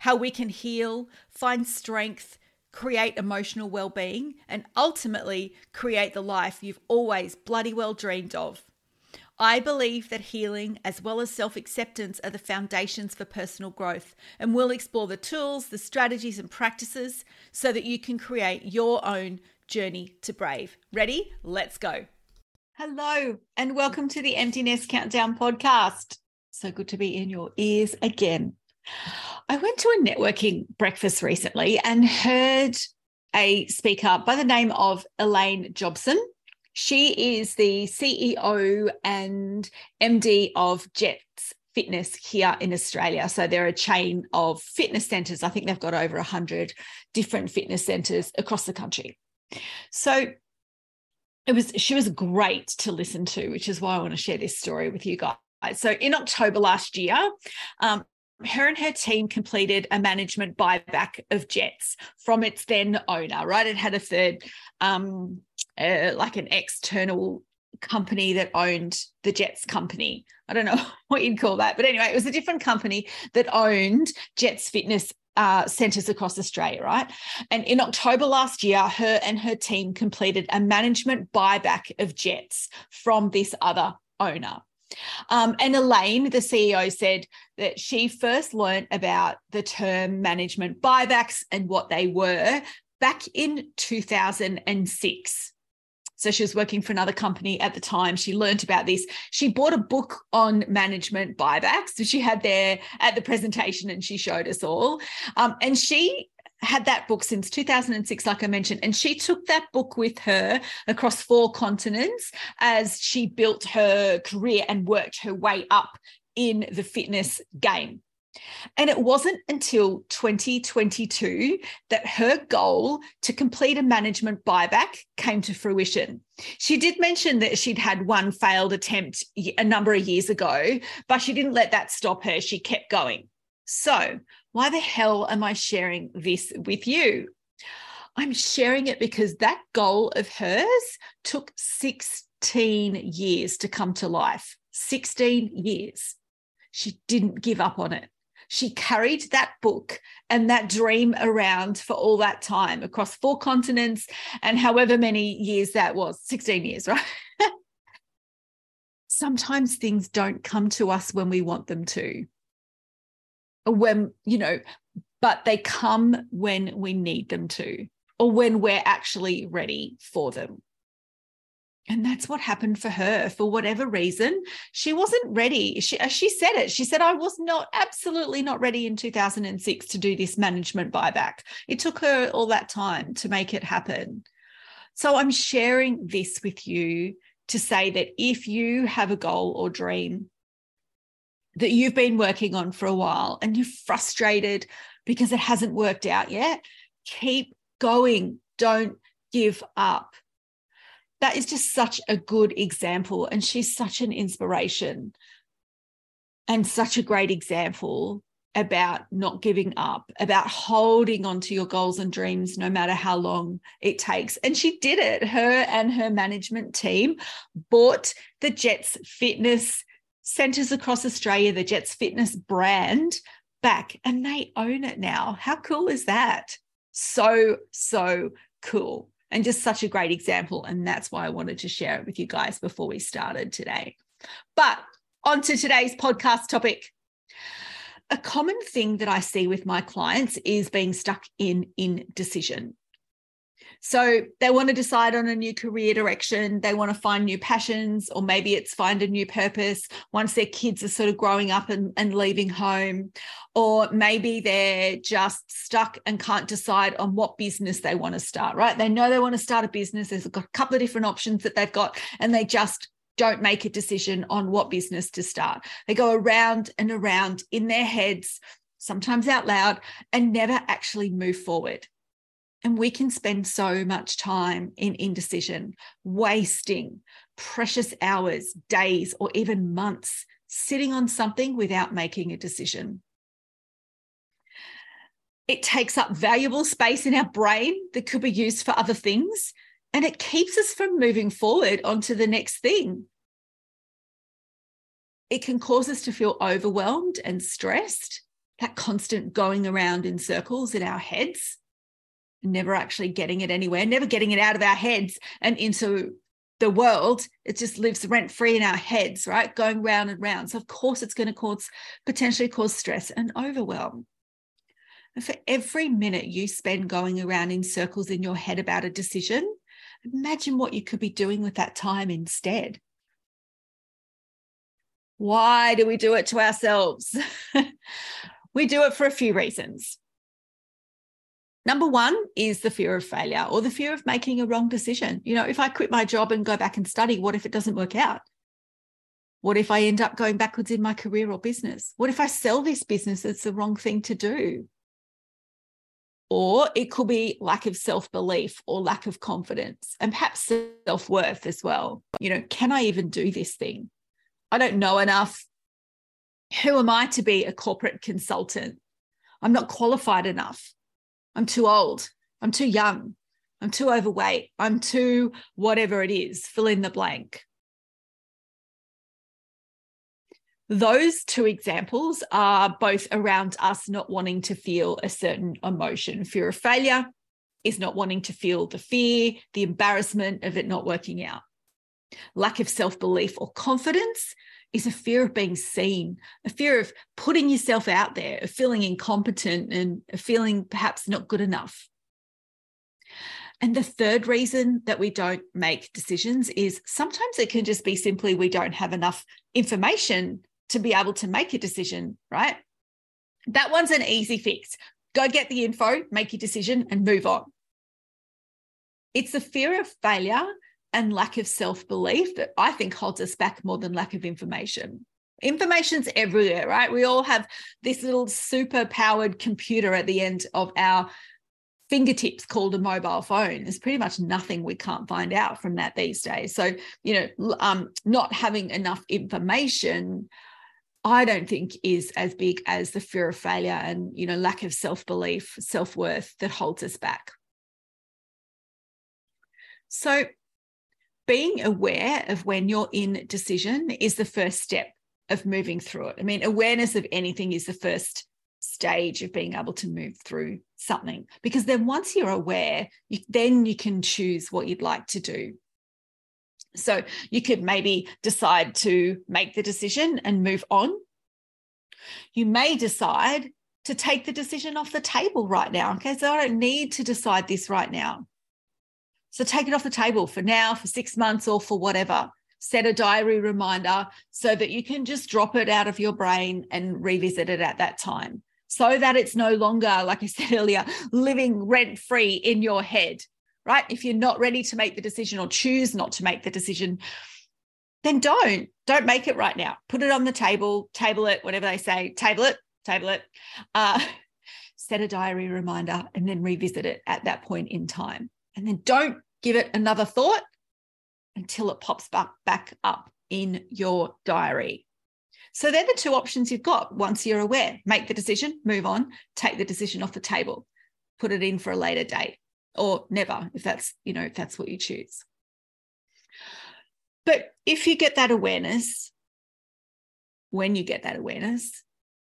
how we can heal, find strength, create emotional well being, and ultimately create the life you've always bloody well dreamed of. I believe that healing as well as self acceptance are the foundations for personal growth, and we'll explore the tools, the strategies, and practices so that you can create your own journey to brave. Ready? Let's go. Hello, and welcome to the Emptiness Countdown podcast. So good to be in your ears again. I went to a networking breakfast recently and heard a speaker by the name of Elaine Jobson. She is the CEO and MD of Jetts Fitness here in Australia. So they're a chain of fitness centers. I think they've got over 100 different fitness centers across the country. So it was she was great to listen to, which is why I want to share this story with you guys. So in October last year, um, her and her team completed a management buyback of Jetts from its then owner, right? It had a third, um, uh, like an external company that owned the Jetts company. I don't know what you'd call that, but anyway, it was a different company that owned Jetts Fitness uh, centers across Australia, right? And in October last year, her and her team completed a management buyback of Jetts from this other owner. Um, and Elaine, the CEO, said that she first learned about the term management buybacks and what they were back in 2006. So she was working for another company at the time. She learned about this. She bought a book on management buybacks. So she had there at the presentation and she showed us all. Um, and she had that book since 2006, like I mentioned, and she took that book with her across four continents as she built her career and worked her way up in the fitness game. And it wasn't until 2022 that her goal to complete a management buyback came to fruition. She did mention that she'd had one failed attempt a number of years ago, but she didn't let that stop her. She kept going. So, why the hell am I sharing this with you? I'm sharing it because that goal of hers took 16 years to come to life. 16 years. She didn't give up on it. She carried that book and that dream around for all that time across four continents and however many years that was 16 years, right? Sometimes things don't come to us when we want them to when, you know, but they come when we need them to or when we're actually ready for them. And that's what happened for her. For whatever reason, she wasn't ready. She, she said it. She said, I was not, absolutely not ready in 2006 to do this management buyback. It took her all that time to make it happen. So I'm sharing this with you to say that if you have a goal or dream that you've been working on for a while and you're frustrated because it hasn't worked out yet, keep going. Don't give up. That is just such a good example. And she's such an inspiration and such a great example about not giving up, about holding on to your goals and dreams no matter how long it takes. And she did it. Her and her management team bought the Jetts Fitness centers across Australia, the Jetts Fitness brand back, and they own it now. How cool is that? So, so cool. And just such a great example. And that's why I wanted to share it with you guys before we started today. But on to today's podcast topic. A common thing that I see with my clients is being stuck in indecision. So they want to decide on a new career direction. They want to find new passions, or maybe it's find a new purpose once their kids are sort of growing up and, and leaving home. Or maybe they're just stuck and can't decide on what business they want to start, right? They know they want to start a business. There's a couple of different options that they've got, and they just don't make a decision on what business to start. They go around and around in their heads, sometimes out loud, and never actually move forward. And we can spend so much time in indecision, wasting precious hours, days, or even months sitting on something without making a decision. It takes up valuable space in our brain that could be used for other things, and it keeps us from moving forward onto the next thing. It can cause us to feel overwhelmed and stressed, that constant going around in circles in our heads, never actually getting it anywhere, never getting it out of our heads and into the world. It just lives rent free in our heads, right? Going round and round. So, of course, it's going to cause potentially cause stress and overwhelm. And for every minute you spend going around in circles in your head about a decision, imagine what you could be doing with that time instead. Why do we do it to ourselves? we do it for a few reasons. Number one is the fear of failure or the fear of making a wrong decision. You know, if I quit my job and go back and study, what if it doesn't work out? What if I end up going backwards in my career or business? What if I sell this business? It's the wrong thing to do. Or it could be lack of self belief or lack of confidence and perhaps self worth as well. You know, can I even do this thing? I don't know enough. Who am I to be a corporate consultant? I'm not qualified enough. I'm too old. I'm too young. I'm too overweight. I'm too whatever it is, fill in the blank. Those two examples are both around us not wanting to feel a certain emotion. Fear of failure is not wanting to feel the fear, the embarrassment of it not working out. Lack of self belief or confidence is a fear of being seen, a fear of putting yourself out there, of feeling incompetent and feeling perhaps not good enough. And the third reason that we don't make decisions is sometimes it can just be simply we don't have enough information to be able to make a decision, right? That one's an easy fix. Go get the info, make your decision, and move on. It's the fear of failure and lack of self belief that I think holds us back more than lack of information. Information's everywhere, right? We all have this little super powered computer at the end of our fingertips called a mobile phone. There's pretty much nothing we can't find out from that these days. So, you know, um, not having enough information, I don't think is as big as the fear of failure and, you know, lack of self belief, self worth that holds us back. So, being aware of when you're in decision is the first step of moving through it. I mean, awareness of anything is the first stage of being able to move through something because then once you're aware, you, then you can choose what you'd like to do. So you could maybe decide to make the decision and move on. You may decide to take the decision off the table right now. Okay, so I don't need to decide this right now. So take it off the table for now, for six months, or for whatever. Set a diary reminder so that you can just drop it out of your brain and revisit it at that time so that it's no longer, like I said earlier, living rent free in your head, right? If you're not ready to make the decision or choose not to make the decision, then don't. Don't make it right now. Put it on the table, table it, whatever they say, table it, table it. Uh, set a diary reminder and then revisit it at that point in time. And then don't give it another thought until it pops back, up in your diary. So they're the two options you've got once you're aware. Make the decision, move on, take the decision off the table, put it in for a later date or never if that's, you know, if that's what you choose. But if you get that awareness, when you get that awareness,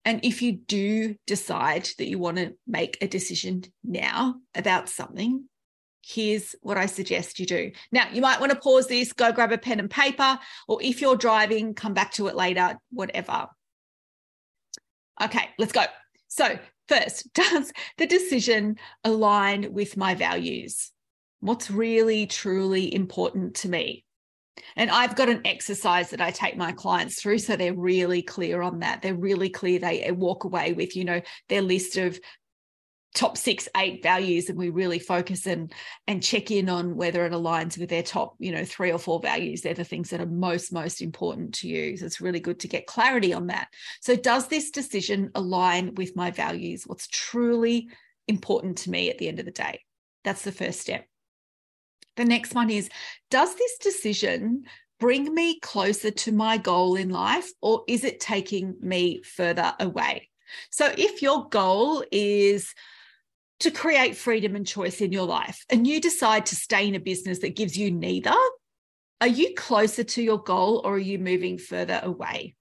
and if you do decide that you want to make a decision now about something, here's what I suggest you do. Now, you might want to pause this, go grab a pen and paper, or if you're driving, come back to it later, whatever. Okay, let's go. So, first, does the decision align with my values? What's really, truly important to me? And I've got an exercise that I take my clients through. So they're really clear on that. They're really clear. They walk away with, you know, their list of top six eight values and we really focus and and check in on whether it aligns with their top you know three or four values. They're the things that are most most important to you. So it's really good to get clarity on that. So does this decision align with my values? What's truly important to me at the end of the day? That's the first step. The next one is Does this decision bring me closer to my goal in life or is it taking me further away? So, if your goal is to create freedom and choice in your life and you decide to stay in a business that gives you neither, are you closer to your goal or are you moving further away?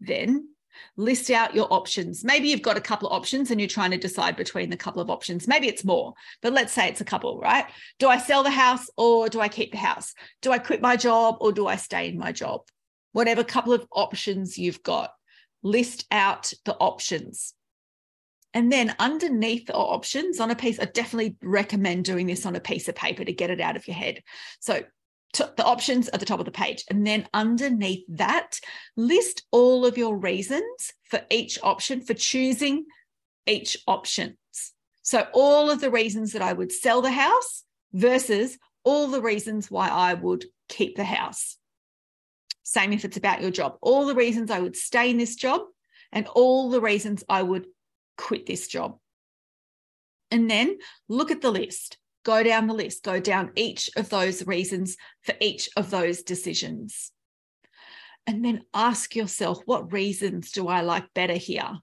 Then list out your options. Maybe you've got a couple of options and you're trying to decide between the couple of options. Maybe it's more, but let's say it's a couple, right? Do I sell the house or do I keep the house? Do I quit my job or do I stay in my job? Whatever couple of options you've got, list out the options. And then underneath the options on a piece, I definitely recommend doing this on a piece of paper to get it out of your head. So the options at the top of the page. And then underneath that, list all of your reasons for each option for choosing each options. So, all of the reasons that I would sell the house versus all the reasons why I would keep the house. Same if it's about your job. All the reasons I would stay in this job and all the reasons I would quit this job. And then look at the list go down the list, go down each of those reasons for each of those decisions. And then ask yourself, what reasons do I like better here?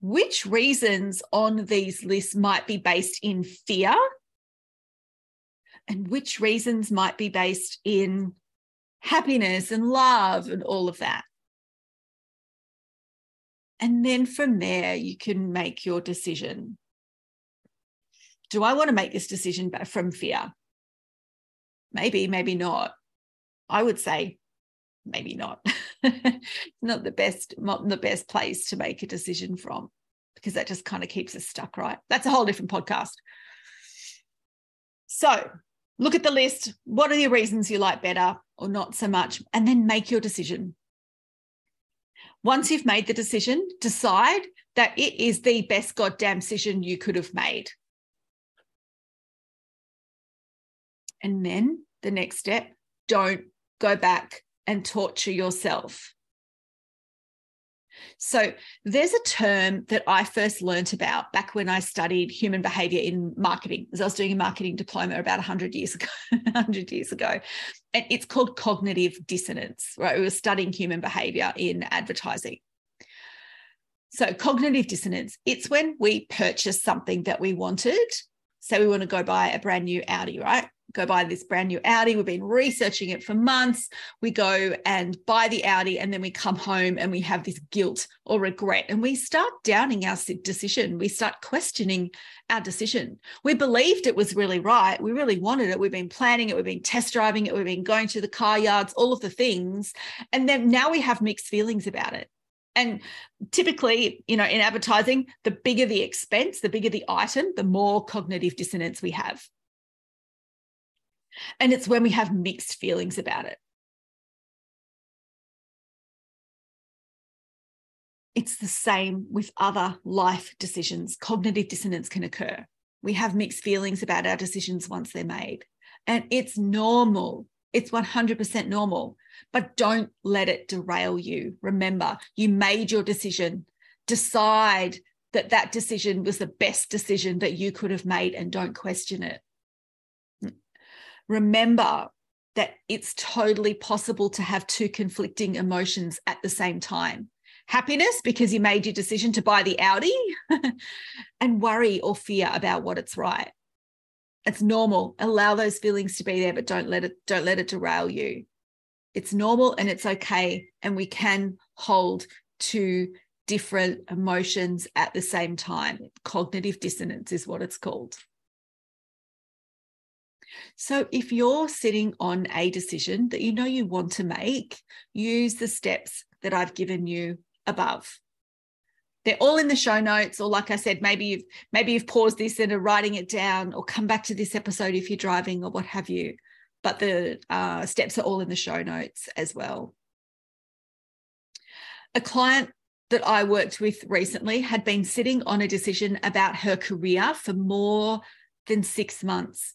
Which reasons on these lists might be based in fear? And which reasons might be based in happiness and love and all of that? And then from there, you can make your decision do I want to make this decision from fear? Maybe, maybe not. I would say maybe not. not the best, not the best place to make a decision from because that just kind of keeps us stuck, right? That's a whole different podcast. So look at the list. What are the reasons you like better or not so much? And then make your decision. Once you've made the decision, decide that it is the best goddamn decision you could have made. And then the next step, don't go back and torture yourself. So, there's a term that I first learned about back when I studied human behavior in marketing, as I was doing a marketing diploma about 100 years ago. 100 years ago. And it's called cognitive dissonance, right? We were studying human behavior in advertising. So, cognitive dissonance, it's when we purchase something that we wanted. So we want to go buy a brand new Audi, right? Go buy this brand new Audi. We've been researching it for months. We go and buy the Audi, and then we come home and we have this guilt or regret, and we start doubting our decision. We start questioning our decision. We believed it was really right. We really wanted it. We've been planning it. We've been test driving it. We've been going to the car yards, all of the things. And then now we have mixed feelings about it. And typically, you know, in advertising, the bigger the expense, the bigger the item, the more cognitive dissonance we have. And it's when we have mixed feelings about it. It's the same with other life decisions. Cognitive dissonance can occur. We have mixed feelings about our decisions once they're made. And it's normal. It's 100% normal. But don't let it derail you. Remember, you made your decision. Decide that that decision was the best decision that you could have made and don't question it remember that it's totally possible to have two conflicting emotions at the same time happiness because you made your decision to buy the Audi, and worry or fear about what it's right. It's normal. Allow those feelings to be there, but don't let it don't let it derail you. It's normal and it's okay, and we can hold two different emotions at the same time. Cognitive dissonance is what it's called. So, if you're sitting on a decision that you know you want to make, use the steps that I've given you above. They're all in the show notes, or like I said, maybe you've maybe you've paused this and are writing it down, or come back to this episode if you're driving or what have you. But the uh, steps are all in the show notes as well. A client that I worked with recently had been sitting on a decision about her career for more than six months.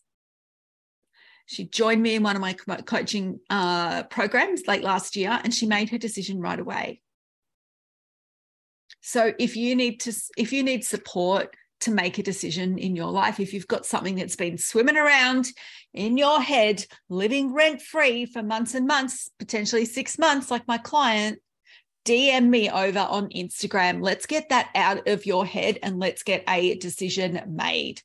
She joined me in one of my coaching uh, programs late last year, and she made her decision right away. So if you need to, if you need support to make a decision in your life. If you've got something that's been swimming around in your head, living rent free for months and months, potentially six months, like my client, DM me over on Instagram. Let's get that out of your head and let's get a decision made.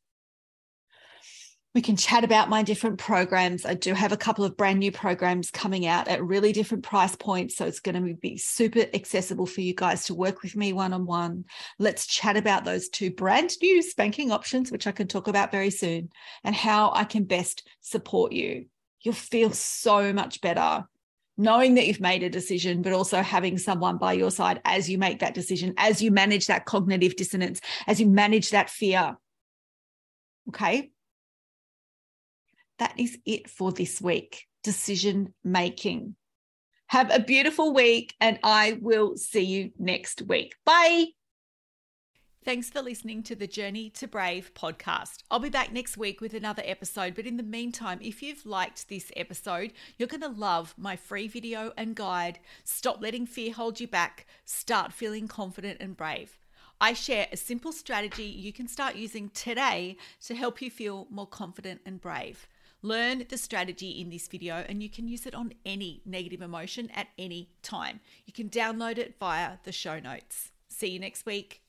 We can chat about my different programs. I do have a couple of brand new programs coming out at really different price points. So it's going to be super accessible for you guys to work with me one on one. Let's chat about those two brand new spanking options, which I can talk about very soon, and how I can best support you. You'll feel so much better knowing that you've made a decision, but also having someone by your side as you make that decision, as you manage that cognitive dissonance, as you manage that fear. Okay. That is it for this week decision making. Have a beautiful week, and I will see you next week. Bye. Thanks for listening to the Journey to Brave podcast. I'll be back next week with another episode, but in the meantime, if you've liked this episode, you're going to love my free video and guide Stop Letting Fear Hold You Back, Start Feeling Confident and Brave. I share a simple strategy you can start using today to help you feel more confident and brave. Learn the strategy in this video and you can use it on any negative emotion at any time. You can download it via the show notes. See you next week.